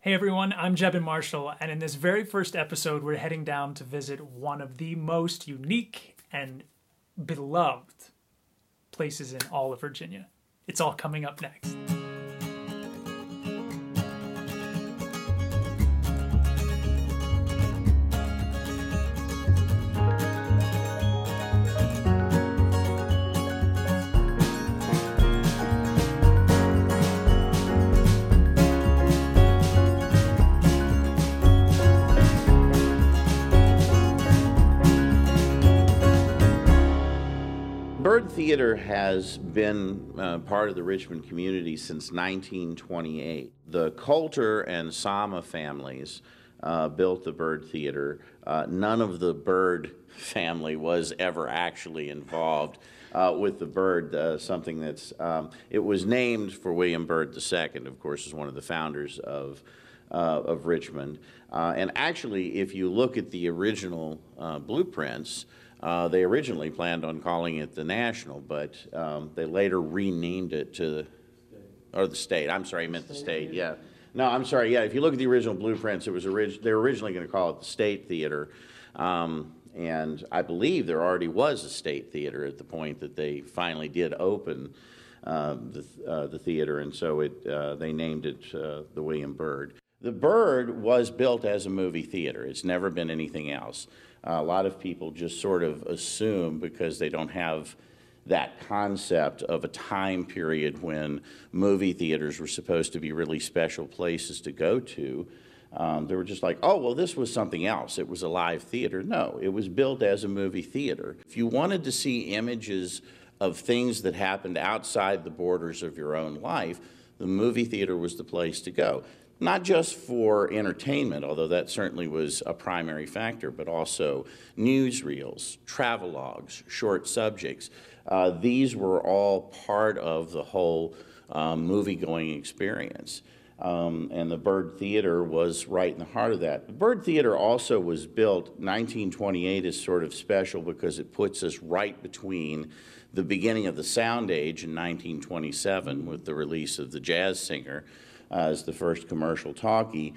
Hey everyone, I'm Jebin Marshall, and in this very first episode, we're heading down to visit one of the most unique and beloved places in all of Virginia. It's all coming up next. Theater has been uh, part of the Richmond community since 1928. The Coulter and Somma families uh, built the Byrd Theater. Uh, none of the Byrd family was ever actually involved uh, with the Byrd, uh, something that's, um, it was named for William Byrd II, of course, is one of the founders of, uh, of Richmond. and actually, if you look at the original blueprints, uh, they originally planned on calling it the National, but um, they later renamed it to, or the state. I'm sorry, I meant the state. Yeah. No, I'm sorry. Yeah, if you look at the original blueprints, it was orig- they were originally going to call it the State Theater, um, and I believe there already was a State Theater at the point that they finally did open uh, the uh, the theater, and so it uh, they named it uh, the William Byrd. The Byrd was built as a movie theater. It's never been anything else. Uh, a lot of people just sort of assume because they don't have that concept of a time period when movie theaters were supposed to be really special places to go to. Um, they were just like, oh, well, this was something else. It was a live theater. No, it was built as a movie theater. If you wanted to see images of things that happened outside the borders of your own life, the movie theater was the place to go not just for entertainment, although that certainly was a primary factor, but also newsreels, travelogues, short subjects. Uh, these were all part of the whole um, movie going experience. Um, and the Byrd Theater was right in the heart of that. The Byrd Theater also was built, 1928 is sort of special because it puts us right between the beginning of the sound age in 1927 with the release of the jazz singer as the first commercial talkie,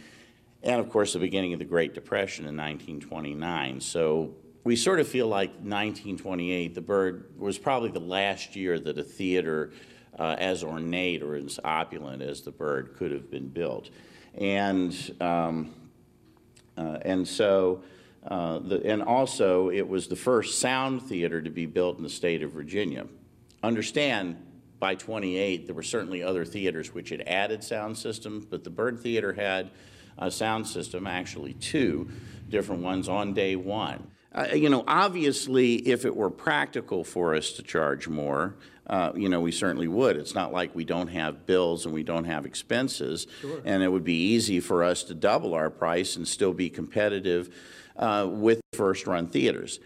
and of course the beginning of the Great Depression in 1929. So we sort of feel like 1928, the Byrd was probably the last year that a theater uh, as ornate or as opulent as the Byrd could have been built. And, um, uh, and so, uh, the, and also it was the first sound theater to be built in the state of Virginia. Understand, by 28, there were certainly other theaters which had added sound systems, but the Byrd Theater had a sound system, actually two different ones on day one. Uh, you know, obviously, if it were practical for us to charge more, uh, you know, we certainly would. It's not like we don't have bills and we don't have expenses, sure. and it would be easy for us to double our price and still be competitive uh, with first run theaters.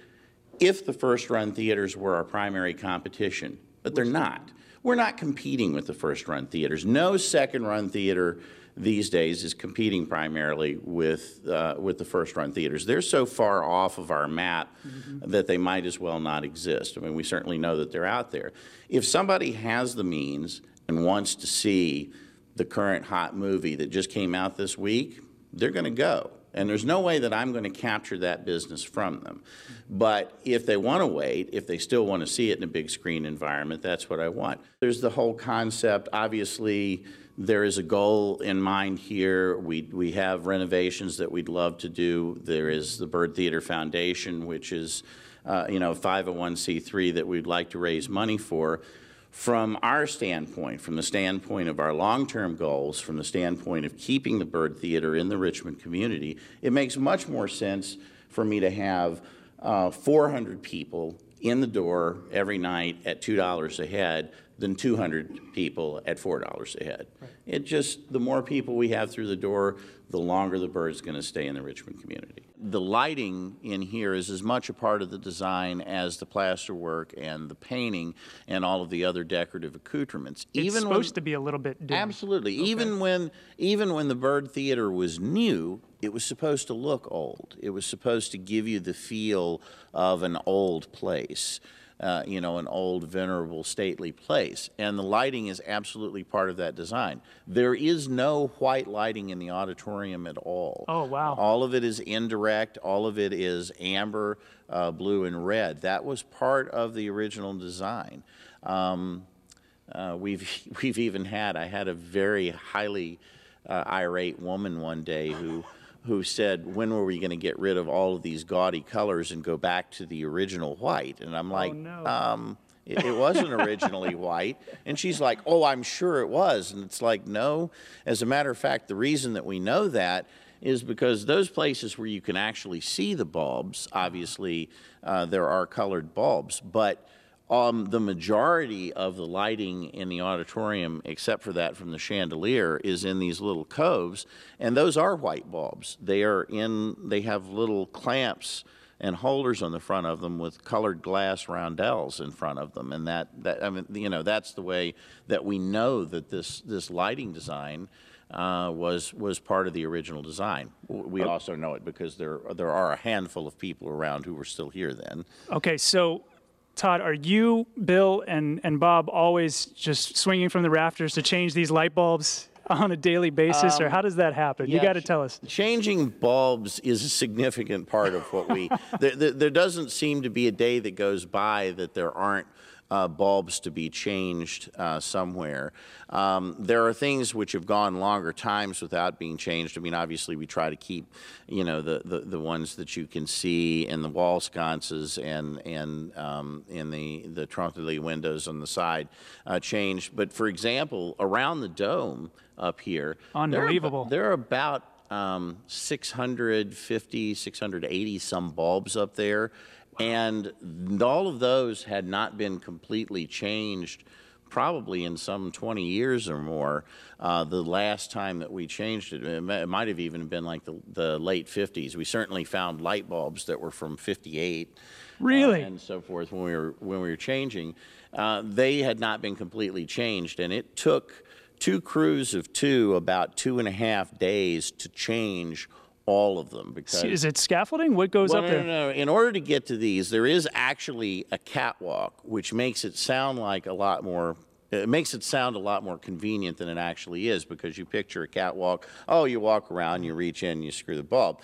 If the first run theaters were our primary competition, but they're not. We're not competing with the first run theaters. No second run theater these days is competing primarily with, uh, with the first run theaters. They're so far off of our map mm-hmm. that they might as well not exist. I mean, we certainly know that they're out there. If somebody has the means and wants to see the current hot movie that just came out this week, they're going to go. And there's no way that I'm going to capture that business from them. But if they want to wait, if they still want to see it in a big screen environment, that's what I want. There's the whole concept, obviously, there is a goal in mind here. We, we have renovations that we'd love to do. There is the Byrd Theater Foundation, which is, uh, you know, 501c3 that we'd like to raise money for. From our standpoint, from the standpoint of our long term goals, from the standpoint of keeping the Byrd Theater in the Richmond community, it makes much more sense for me to have uh, 400 people in the door every night at $2 a head than 200 people at $4 a head. Right. It just, the more people we have through the door, the longer the Byrd's going to stay in the Richmond community. The lighting in here is as much a part of the design as the plasterwork and the painting and all of the other decorative accoutrements. It's even supposed when, to be a little bit dim. Absolutely. Okay. Even when even when the Byrd Theater was new, it was supposed to look old. It was supposed to give you the feel of an old place. Uh, you know, an old, venerable, stately place. And the lighting is absolutely part of that design. There is no white lighting in the auditorium at all. Oh, wow. All of it is indirect, all of it is amber, uh, blue, and red. That was part of the original design. Um, uh, we've, we've even had, I had a very highly uh, irate woman one day who who said, when were we going to get rid of all of these gaudy colors and go back to the original white? And I'm like, oh, no. um, it, it wasn't originally white. And she's like, oh, I'm sure it was. And it's like, no. As a matter of fact, the reason that we know that is because those places where you can actually see the bulbs, obviously, uh, there are colored bulbs. But um, the majority of the lighting in the auditorium, except for that from the chandelier, is in these little coves, and those are white bulbs. They are in. They have little clamps and holders on the front of them with colored glass roundels in front of them, and that that I mean, you know, that's the way that we know that this this lighting design. Uh, was was part of the original design. We also know it because there there are a handful of people around who were still here then. Okay, so Todd, are you, Bill, and, and Bob always just swinging from the rafters to change these light bulbs on a daily basis, or um, how does that happen? you got to tell us. Changing bulbs is a significant part of what we. there, there, there doesn't seem to be a day that goes by that there aren't uh, bulbs to be changed uh, somewhere. Um, there are things which have gone longer times without being changed. I mean, obviously, we try to keep, you know, the, the, the ones that you can see in the wall sconces and and um, in the the truncated windows on the side uh, changed. But for example, around the dome up here, there are Unbelievable. there are about um, 650, 680 some bulbs up there, and all of those had not been completely changed probably in some 20 years or more. Uh, the last time that we changed it, it, might have even been like the, the late 50s. We certainly found light bulbs that were from 58 Really? uh, and so forth when we were when we were changing. Uh, they had not been completely changed, and it took two crews of two about two and a half days to change all of them because Is it scaffolding? What goes well, up there? no, no. In order to get to these, there is actually a catwalk, which makes it sound like a lot more. It makes it sound a lot more convenient than it actually is because you picture a catwalk. Oh, you walk around, you reach in, you screw the bulb.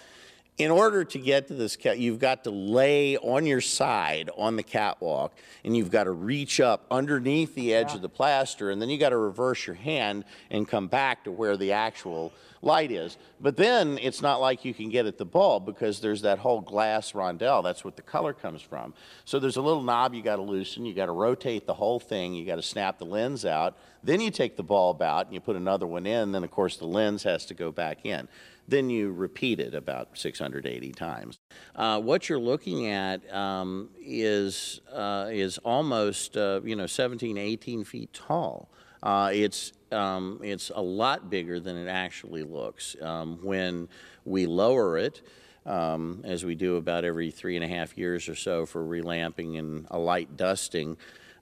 In order to get to this cat, you've got to lay on your side on the catwalk, and you've got to reach up underneath the edge of the plaster, and then you got to reverse your hand and come back to where the actual light is. But then it's not like you can get at the bulb because there's that whole glass rondelle. That's what the color comes from. So there's a little knob you got to loosen. You got to rotate the whole thing. You got to snap the lens out. Then you take the bulb out and you put another one in. Then of course the lens has to go back in. Then you repeat it about 680 times. Uh, what you're looking at um, is uh, is almost uh, you know 17, 18 feet tall. Uh, it's um, it's a lot bigger than it actually looks. Um, when we lower it, um, as we do about every three and a half years or so for relamping and a light dusting,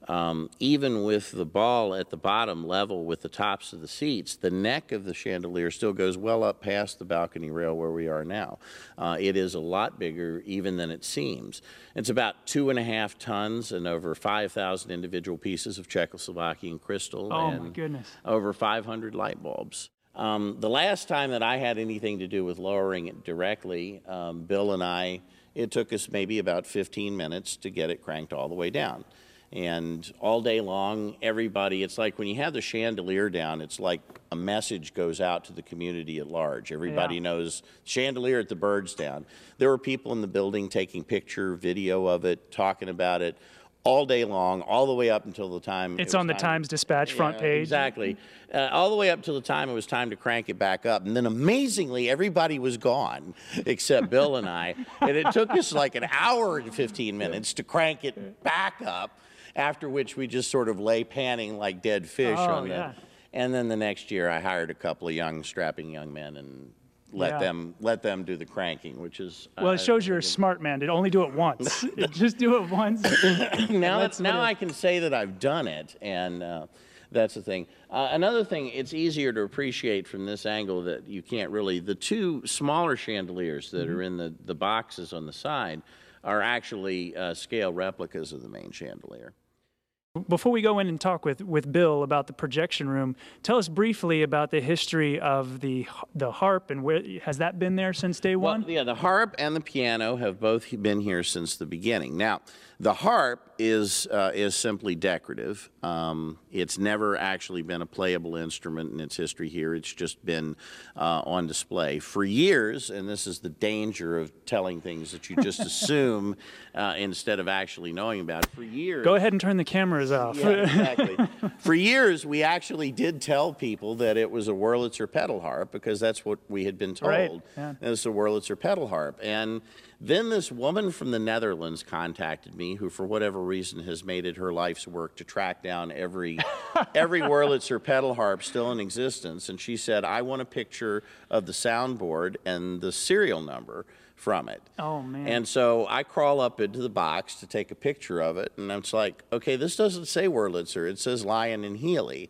um, even with the ball at the bottom level with the tops of the seats, the neck of the chandelier still goes well up past the balcony rail where we are now. Uh, it is a lot bigger even than it seems. It's about two and a half tons and over 5,000 individual pieces of Czechoslovakian crystal Oh, and my goodness. over 500 light bulbs. Um, the last time that I had anything to do with lowering it directly, um, Bill and I, it took us maybe about 15 minutes to get it cranked all the way down. And all day long, everybody, it's like when you have the chandelier down, it's like a message goes out to the community at large. Everybody Yeah. knows chandelier at the Byrd's down. There were people in the building taking picture, video of it, talking about it all day long, all the way up until the time It's was on the time- Times Dispatch front yeah, page. Exactly. Uh, all the way up till the time it was time to crank it back up. And then amazingly, everybody was gone except Bill and I. And it took us like an hour and 15 minutes to crank it back up, after which we just sort of lay panning like dead fish Oh, on the. And then the next year, I hired a couple of young, strapping young men and let Yeah. them let them do the cranking, which is uh, Well, it shows you're a smart man. Did only do it once. Just do it once. now That's now it- I can say that I've done it, and uh, that's the thing. Uh, another thing, it's easier to appreciate from this angle that you can't really. The two smaller chandeliers that Mm-hmm. are in the, the boxes on the side are actually uh, scale replicas of the main chandelier. Before we go in and talk with, with Bill about the projection room, tell us briefly about the history of the the harp and where has that been there since day one? Well, yeah, the harp and the piano have both been here since the beginning. Now, the harp is uh, is simply decorative. Um, it's never actually been a playable instrument in its history here. It's just been uh, on display for years, and this is the danger of telling things that you just assume uh, instead of actually knowing about. It. For years, go ahead and turn the cameras off. Yeah, exactly. for years, we actually did tell people that it was a Wurlitzer pedal harp because that's what we had been told. Right. Yeah. It's a Wurlitzer pedal harp, and then this woman from the Netherlands contacted me, who for whatever reason has made it her life's work to track down every every Wurlitzer pedal harp still in existence. And she said, I want a picture of the soundboard and the serial number from it. Oh man. And so I crawl up into the box to take a picture of it, and it's like, okay, this doesn't say Wurlitzer, it says Lyon and Healy.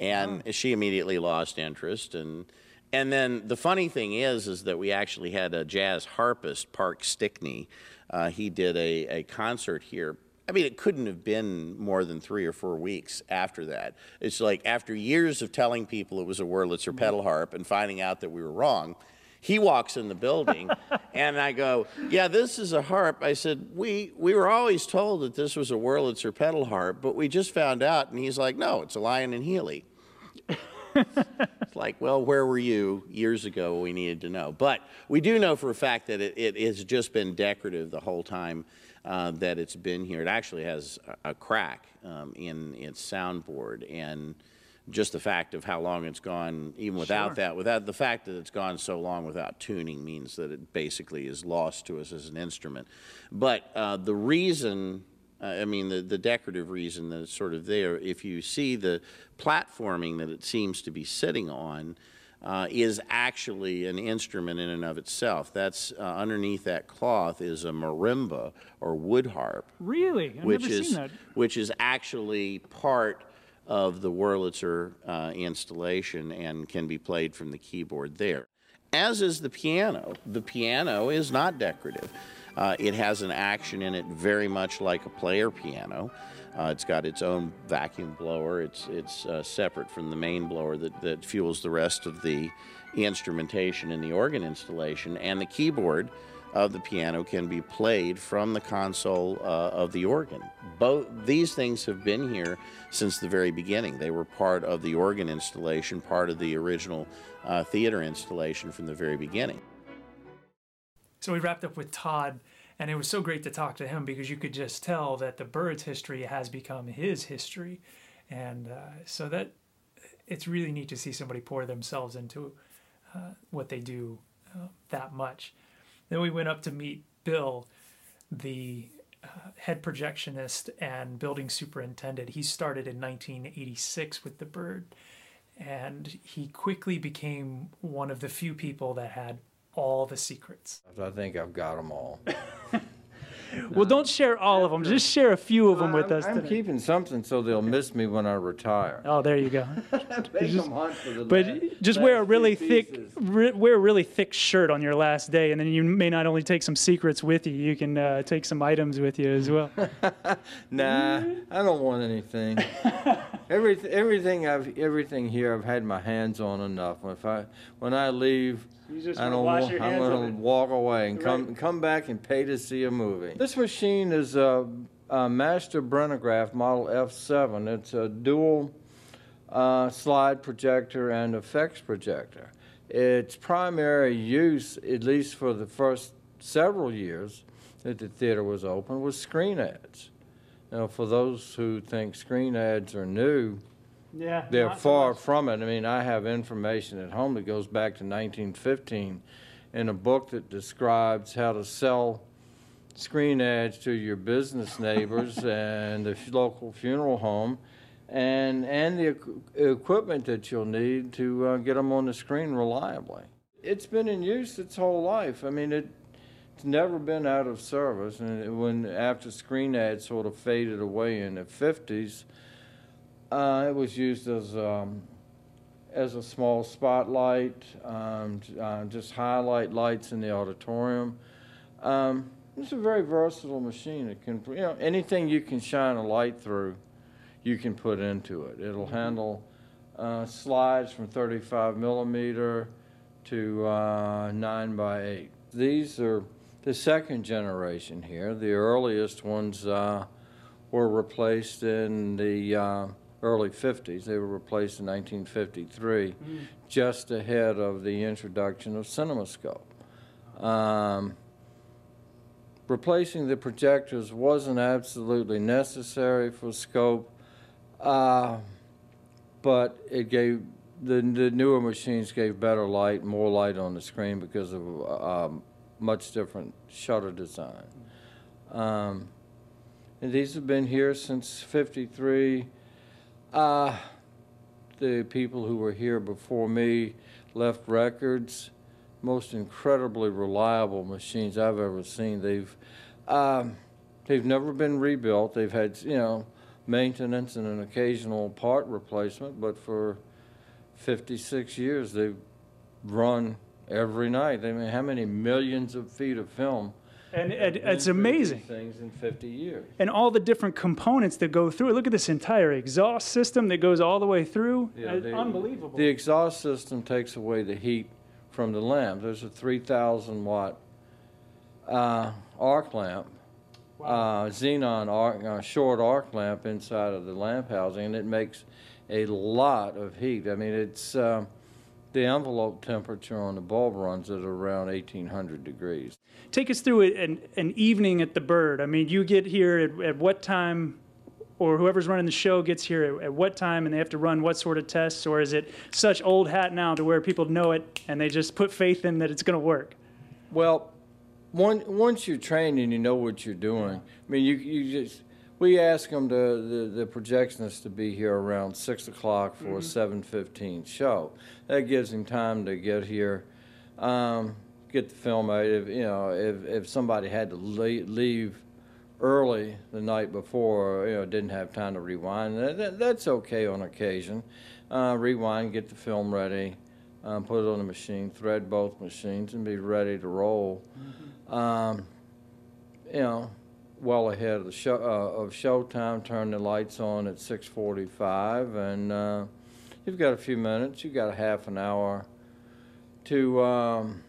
And oh. she immediately lost interest and and then the funny thing is, is that we actually had a jazz harpist, Park Stickney. Uh, he did a, a concert here. I mean, it couldn't have been more than three or four weeks after that. It's like after years of telling people it was a Wurlitzer pedal harp and finding out that we were wrong, he walks in the building and I go, Yeah, this is a harp. I said, we, we were always told that this was a Wurlitzer pedal harp, but we just found out. And he's like, No, it's a Lyon and Healy it's like, well, where were you years ago? We needed to know. But we do know for a fact that it, it has just been decorative the whole time uh, that it's been here. It actually has a, a crack um, in its soundboard. And just the fact of how long it's gone, even without sure. that, without the fact that it's gone so long without tuning, means that it basically is lost to us as an instrument. But uh, the reason I mean, the, the decorative reason that it's sort of there, if you see the platforming that it seems to be sitting on, uh, is actually an instrument in and of itself. That's uh, underneath that cloth is a marimba or wood harp. Really, I've which never is seen that. which is actually part of the Wurlitzer uh, installation and can be played from the keyboard there. As is the piano. The piano is not decorative. Uh, it has an action in it very much like a player piano. Uh, it's got its own vacuum blower. It's it's uh, separate from the main blower that, that fuels the rest of the instrumentation in the organ installation. And the keyboard of the piano can be played from the console uh, of the organ. Both these things have been here since the very beginning. They were part of the organ installation, part of the original uh, theater installation from the very beginning. So we wrapped up with Todd, and it was so great to talk to him because you could just tell that the Byrd's history has become his history, and uh, so that it's really neat to see somebody pour themselves into uh, what they do uh, that much. Then we went up to meet Bill, the uh, head projectionist and building superintendent. He started in 1986 with the Byrd, and he quickly became one of the few people that had all the secrets. I think I've got them all. well, don't share all of them. Just share a few of them with I'm, us. I'm today. keeping something so they'll miss me when I retire. Oh, there you go. just, but last, just wear a really thick, re, wear a really thick shirt on your last day, and then you may not only take some secrets with you, you can uh, take some items with you as well. nah, I don't want anything. everything, everything I've, everything here, I've had my hands on enough. If I, when I leave you just I don't wash your hands I'm gonna walk away and come come back and pay to see a movie. This machine is a, a Master Brenograph Model F7. It's a dual uh, slide projector and effects projector. Its primary use, at least for the first several years that the theater was open, was screen ads. Now, for those who think screen ads are new, yeah. they're far so from it. I mean, I have information at home that goes back to 1915 in a book that describes how to sell screen ads to your business neighbors and the local funeral home and and the equipment that you'll need to uh, get them on the screen reliably. It's been in use its whole life. I mean, it, it's never been out of service. And when after screen ads sort of faded away in the 50s, uh, it was used as um, as a small spotlight, um, uh, just highlight lights in the auditorium. Um, It's a very versatile machine. It can, you know, anything you can shine a light through, you can put into it. It'll handle uh, slides from 35 millimeter to uh, 9 by 8. These are the second generation here. The earliest ones uh, were replaced in the uh, early 50s. They were replaced in 1953, just ahead of the introduction of CinemaScope. Um, replacing the projectors wasn't absolutely necessary for scope, uh, but it gave the, the newer machines gave better light, more light on the screen because of um, much different shutter design. Um, and these have been here since '53. Uh, the people who were here before me left records most incredibly reliable machines I've ever seen. They've um, they've never been rebuilt. They've had you know maintenance and an occasional part replacement, but for 56 years they've run every night. I mean, how many millions of feet of film? And, been it's amazing. Things in 50 years. And all the different components that go through it. Look at this entire exhaust system that goes all the way through. Yeah, the- Unbelievable. The exhaust system takes away the heat from the lamp. There's a 3,000 watt uh, arc lamp, uh, xenon arc, uh, short arc lamp inside of the lamp housing, and it makes a lot of heat. I mean, it's uh, the envelope temperature on the bulb runs at around 1,800 degrees. Take us through an, an evening at the Byrd. I mean, you get here at, at what time, or whoever's running the show gets here at, at what time, and they have to run what sort of tests, or is it such old hat now to where people know it and they just put faith in that it's going to work? Well, one, once you're trained and you know what you're doing, I mean, you, you just, we ask them to, the, the projectionists to be here around six o'clock for a seven fifteen show. That gives them time to get here, um, get the film out. If, you know, if, if somebody had to leave, leave early the night before, you know, didn't have time to rewind, that, that, that's okay on occasion. Uh, rewind, get the film ready, um, put it on the machine, thread both machines, and be ready to roll. Um, you know, well ahead of the show uh, of showtime. Turn the lights on at 6:45, and uh, you've got a few minutes. You've got a half an hour to um,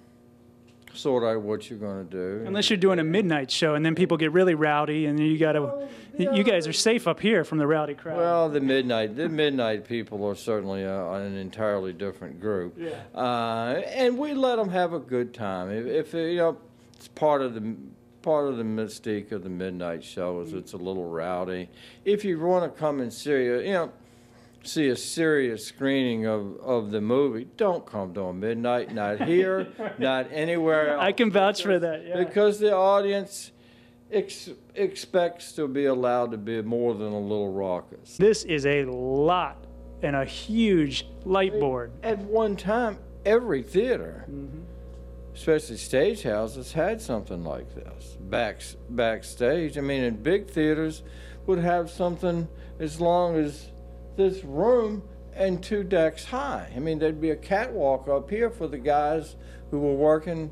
sort out what you're going to do. Unless you're doing a midnight show, and then people get really rowdy, and you got to. You guys are safe up here from the rowdy crowd. Well, the midnight, the midnight people are certainly uh, an entirely different group. Yeah. Uh, and we let them have a good time. If, if you know, it's part of the part of the mystique of the midnight show is mm-hmm. it's a little rowdy. If you want to come and see, a- you know, see a serious screening of, of the movie, don't come to a midnight. Not here, not anywhere else. I can vouch for that. Yeah. Because the audience ex- expects to be allowed to be more than a little raucous. This is a lot and a huge light board. At one time, every theater, mm-hmm. Especially stage houses, had something like this. Back, backstage, I mean, in big theaters, would have something as long as this room and two decks high. I mean, there'd be a catwalk up here for the guys who were working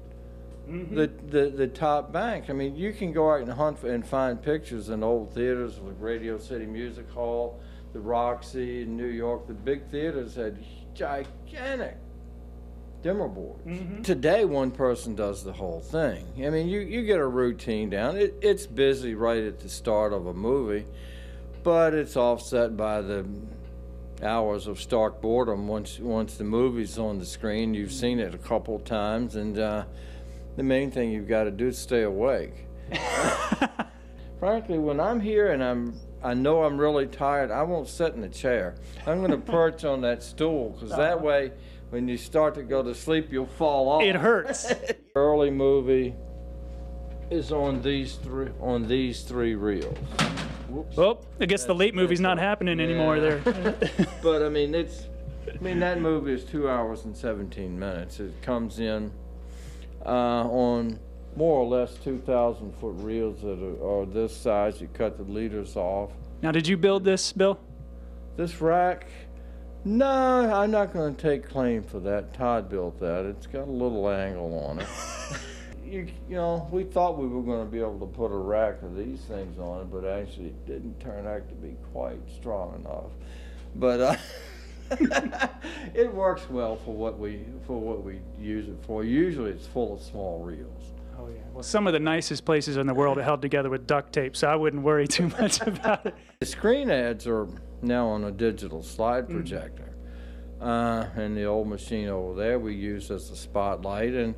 mm-hmm. the, the the top bank. I mean, you can go out and hunt for, and find pictures in old theaters like Radio City Music Hall, the Roxy in New York. The big theaters had gigantic dimmer boards. Mm-hmm. Today, one person does the whole thing. I mean, you, you get a routine down. It, it's busy right at the start of a movie, but it's offset by the hours of stark boredom once once the movie's on the screen. You've mm-hmm. seen it a couple times, and uh, the main thing you've got to do is stay awake. Frankly, when I'm here and I'm I know I'm really tired, I won't sit in a chair. I'm going to perch on that stool because that uh-huh. way, when you start to go to sleep, you'll fall off. It hurts. Early movie is on these three on these three reels. Whoops. well, I guess the late movie's not happening anymore there. But I mean, it's. I mean, that movie is two hours and 17 minutes. It comes in uh, on more or less 2,000 foot reels that are, are this size. You cut the leaders off. now, did you build this, Bill? This rack, no, I'm not going to take claim for that. Todd built that. It's got a little angle on it. you, you know, we thought we were gonna be able to put a rack of these things on it, but actually it didn't turn out to be quite strong enough. But, uh, it works well for what we, for what we use it for. Usually it's full of small reels. Oh yeah. Well, some of the nicest places in the world are held together with duct tape, so I wouldn't worry too much about it. The screen ads are now on a digital slide projector. Uh, and the old machine over there we use as a spotlight. And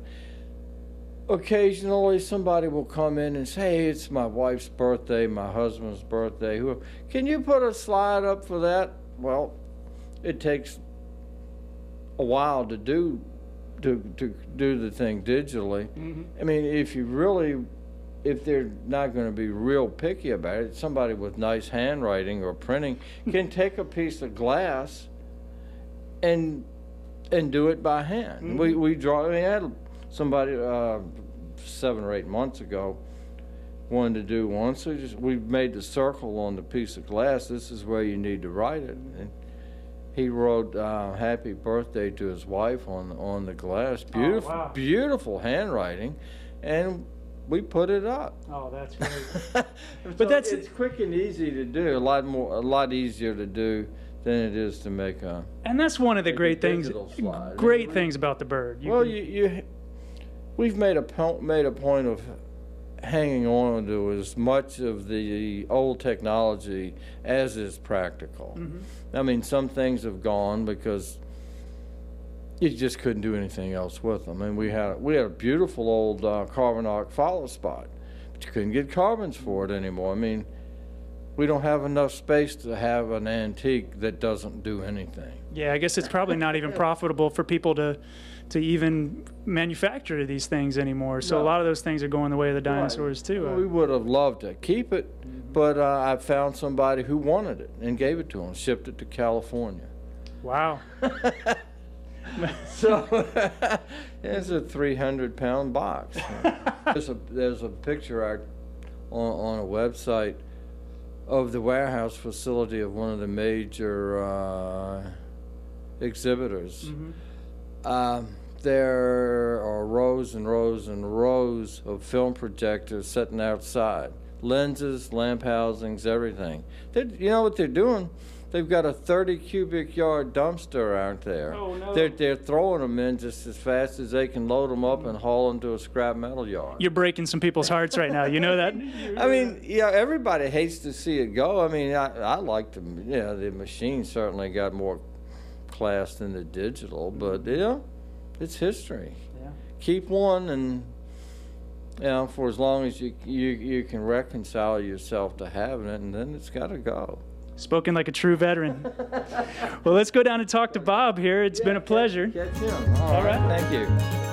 occasionally somebody will come in and say, hey, it's my wife's birthday, my husband's birthday. Who, can you put a slide up for that? Well, it takes a while to do to, to do the thing digitally. I mean, if you really, if they're not going to be real picky about it, somebody with nice handwriting or printing can take a piece of glass and and do it by hand. We we draw. I mean, had somebody uh, seven or eight months ago wanted to do one, so just we made the circle on the piece of glass. This is where you need to write it. And, he wrote uh, "Happy Birthday" to his wife on on the glass. Beautiful, wow. beautiful handwriting, and we put it up. Oh, that's great. but that's- it's quick and easy to do. A lot more, a lot easier to do than it is to make a. and that's one of the great things. slide. Great things about the Byrd. You well, can- you, you, we've made a point made a point of hanging on to as much of the old technology as is practical. Mm-hmm. I mean, some things have gone because you just couldn't do anything else with them. And we had we had a beautiful old uh, carbon arc follow spot, but you couldn't get carbons for it anymore. I mean, we don't have enough space to have an antique that doesn't do anything. yeah, I guess it's probably not even profitable for people to to even manufacture these things anymore. So a lot of those things are going the way of the dinosaurs too. Well, we would have loved to keep it, but uh, I found somebody who wanted it and gave it to him, shipped it to California. wow. So it's a 300 pound box. there's a there's a picture I, on on a website of the warehouse facility of one of the major uh, exhibitors. Um, there are rows and rows and rows of film projectors sitting outside, lenses, lamp housings, everything. They, you know what they're doing? They've got a 30 cubic yard dumpster out there. Oh, no. They're, they're throwing them in just as fast as they can load them up and haul them to a scrap metal yard. You're breaking some people's hearts right now. You know that? I mean, yeah, everybody hates to see it go. I mean, I, I like the, yeah, the machine certainly got more class than the digital, but mm-hmm. yeah, it's history. Yeah. Keep one and, you know, for as long as you, you, you can reconcile yourself to having it, and then it's got to go. Spoken like a true veteran. well, let's go down and talk to Bob here. It's been a pleasure. Catch him. All right. right. Thank you.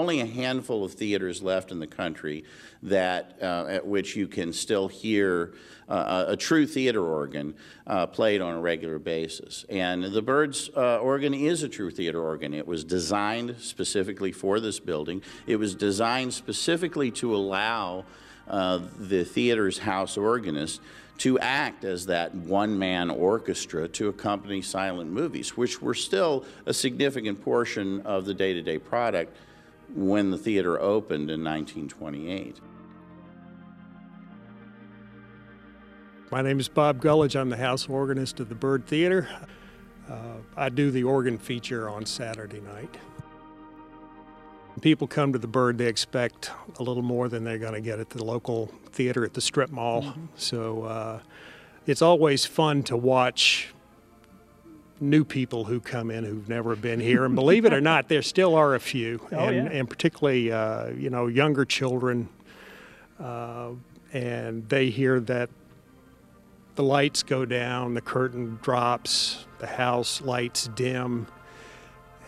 Only a handful of theaters left in the country that, uh, at which you can still hear uh, a, true theater organ uh, played on a regular basis. And the Byrd's uh, organ is a true theater organ. It was designed specifically for this building. It was designed specifically to allow uh, the theater's house organist to act as that one man orchestra to accompany silent movies, which were still a significant portion of the day to day product when the theater opened in 1928. My name is Bob Gulledge. I'm the house organist of the Byrd Theater. Uh, I do the organ feature on Saturday night. When people come to the Byrd, they expect a little more than they're going to get at the local theater at the strip mall. So uh, it's always fun to watch new people who come in who've never been here. And believe it or not, there still are a few, Oh, and, yeah. and particularly uh, you know younger children. Uh, and they hear that the lights go down, the curtain drops, the house lights dim,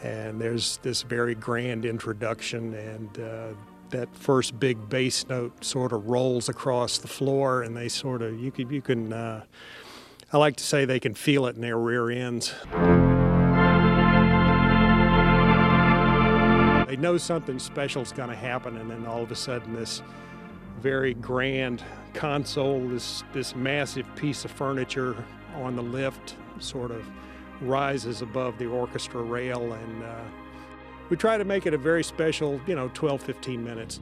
and there's this very grand introduction, and uh, that first big bass note sort of rolls across the floor, and they sort of you can you can. I like to say they can feel it in their rear ends. They know something special is going to happen, and then all of a sudden, this very grand console, this this massive piece of furniture on the lift sort of rises above the orchestra rail, and uh, we try to make it a very special, you know, 12, 15 minutes.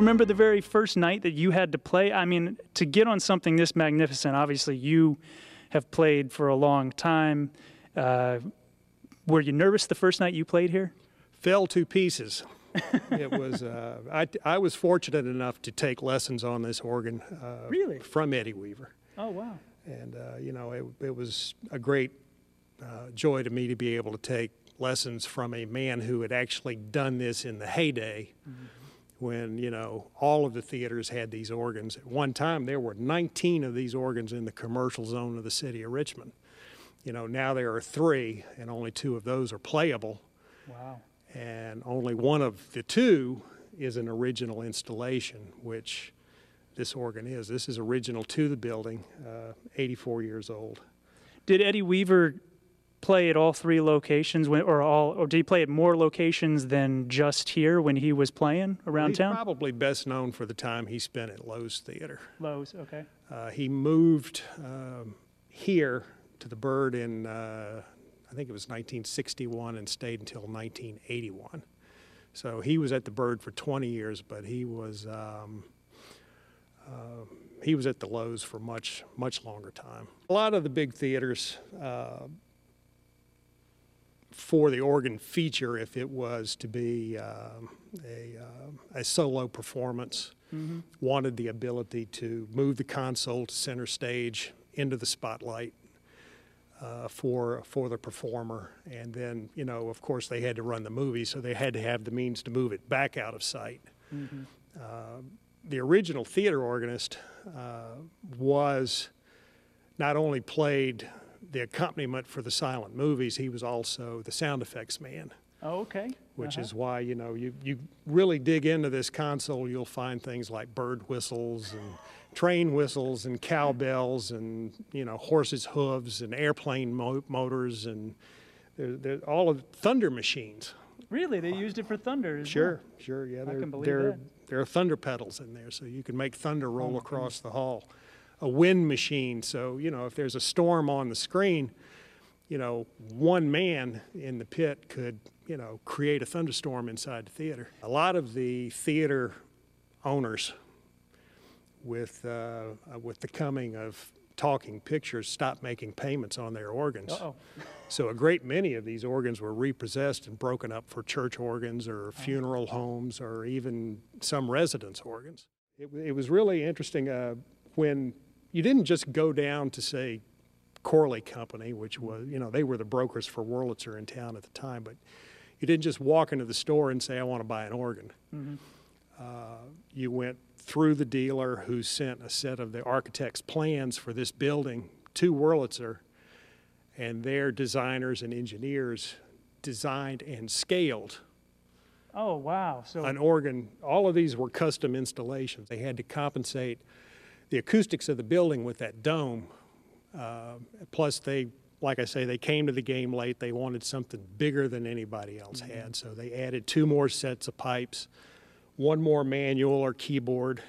Remember the very first night that you had to play? I mean, to get on something this magnificent, obviously you have played for a long time. Uh, were you nervous the first night you played here? Fell to pieces. it was. Uh, I, I was fortunate enough to take lessons on this organ. Uh, Really? From Eddie Weaver, Oh, wow. and uh, you know it, it was a great uh, joy to me to be able to take lessons from a man who had actually done this in the heyday. When you know all of the theaters had these organs. At one time, there were 19 of these organs in the commercial zone of the city of Richmond. You know now there are three, and only two of those are playable Wow. and only one of the two is an original installation, which this organ is. This is original to the building, uh, 84 years old. Did Eddie Weaver play at all three locations, when, or all, or did he play at more locations than just here when he was playing around He's town? probably best known for the time he spent at Loew's Theater. Loew's, okay. Uh, he moved um, here to the Byrd in, uh, I think it was 1961, and stayed until 1981. So he was at the Byrd for 20 years, but he was um, uh, he was at the Loew's for much much longer time. A lot of the big theaters. Uh, for the organ feature, if it was to be um, a, uh, a solo performance, wanted the ability to move the console to center stage into the spotlight uh, for for the performer, and then you know, of course, they had to run the movie, so they had to have the means to move it back out of sight. Uh, the original theater organist uh, was not only played the accompaniment for the silent movies, he was also the sound effects man Oh, okay. which Uh-huh. is why you know you, you really dig into this console you'll find things like bird whistles and train whistles and cowbells and you know horses hooves and airplane mo- motors and they're, they're all of thunder machines Really, they used it for thunder. sure well. sure yeah I there, can believe there, that. Oh there are thunder pedals in there so you can make thunder roll my across the hall a wind machine so you know if there's a storm on the screen you know, one man in the pit could, you know, create a thunderstorm inside the theater. A lot of the theater owners, with uh, uh, with the coming of talking pictures, stopped making payments on their organs. Uh-oh. So a great many of these organs were repossessed and broken up for church organs or funeral homes or even some residence organs. It, it was really interesting uh, when you didn't just go down to say Corley Company, which was, you know, they were the brokers for Wurlitzer in town at the time, but you didn't just walk into the store and say, I want to buy an organ. Uh, you went through the dealer who sent a set of the architect's plans for this building to Wurlitzer, and their designers and engineers designed and scaled Oh, wow. So an organ. All of these were custom installations. They had to compensate the acoustics of the building with that dome. Uh, plus, they, like I say, they came to the game late. They wanted something bigger than anybody else had, so they added two more sets of pipes, one more manual or keyboard.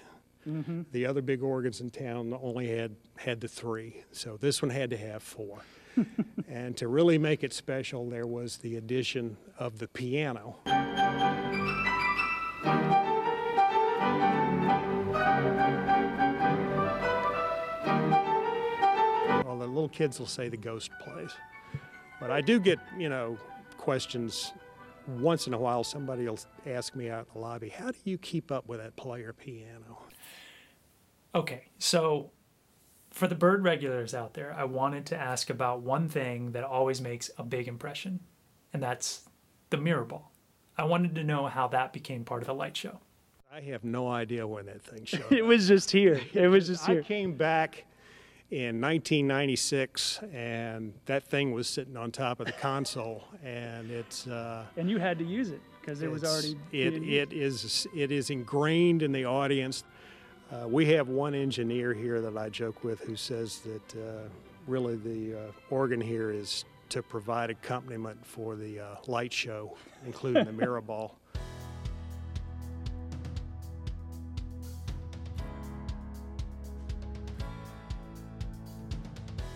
The other big organs in town only had had the three, so this one had to have four. and to really make it special, there was the addition of the piano. Little kids will say the ghost plays. But I do get, you know, questions once in a while. Somebody will ask me out in the lobby, how do you keep up with that player piano? Okay, so for the Byrd regulars out there, I wanted to ask about one thing that always makes a big impression, and that's the mirror ball. I wanted to know how that became part of the light show. I have no idea when that thing showed It up. was just here. It was just I here. I came back in 1996, and that thing was sitting on top of the console, and it's. Uh, And you had to use it because it was already. It, it is it is ingrained in the audience. Uh, we have one engineer here that I joke with who says that uh, really the uh, organ here is to provide accompaniment for the uh, light show, including the mirror ball.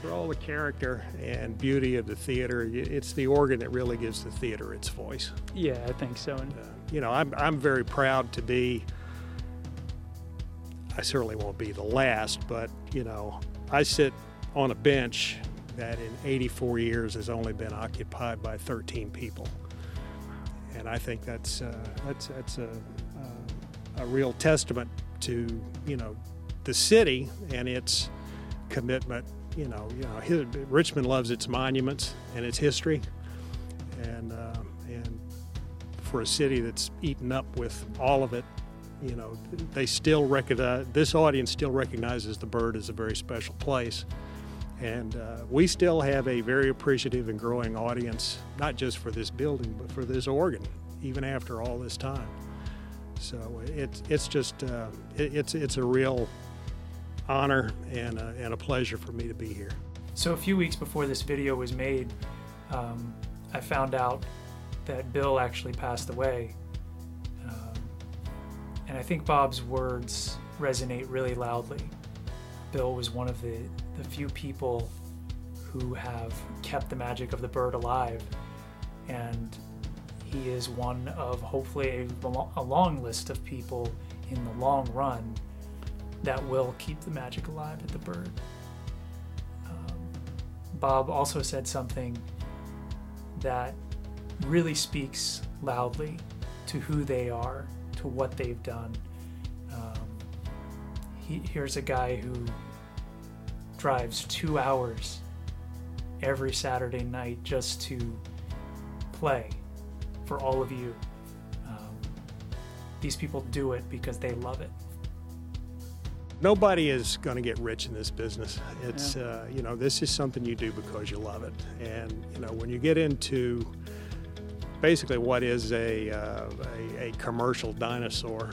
For all the character and beauty of the theater, it's the organ that really gives the theater its voice. Yeah, I think so. And Uh, you know, I'm, I'm very proud to be, I certainly won't be the last, but, you know, I sit on a bench that in 84 years has only been occupied by 13 people. And I think that's, uh, that's, that's a, uh, a real testament to, you know, the city and its commitment. You know, you know, his, Richmond loves its monuments and its history, and uh, and for a city that's eaten up with all of it, you know, they still recognize this audience still recognizes the Byrd as a very special place, and uh, we still have a very appreciative and growing audience, not just for this building but for this organ, even after all this time. So it's it's just uh, it, it's it's a real honor and a, and a pleasure for me to be here. So a few weeks before this video was made, um, I found out that Bill actually passed away. Um, and I think Bob's words resonate really loudly. Bill was one of the, the few people who have kept the magic of the Byrd alive. And he is one of hopefully a, a long list of people in the long run that will keep the magic alive at the Byrd. Um, Bob also said something that really speaks loudly to who they are, to what they've done. Um, he, here's a guy who drives two hours every Saturday night just to play for all of you. Um, these people do it because they love it. Nobody is going to get rich in this business. It's uh, you know this is something you do because you love it, and you know when you get into basically what is a uh, a, a commercial dinosaur,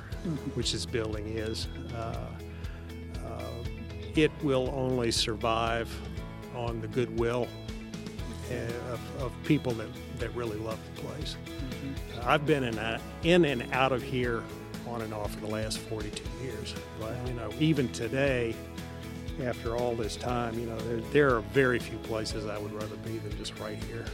which this building is, uh, uh, it will only survive on the goodwill uh, of, of people that, that really love the place. I've been in, a, in and out of here on and off for the last 42 years. But, you know, even today, after all this time, you know, there, there are very few places I would rather be than just right here.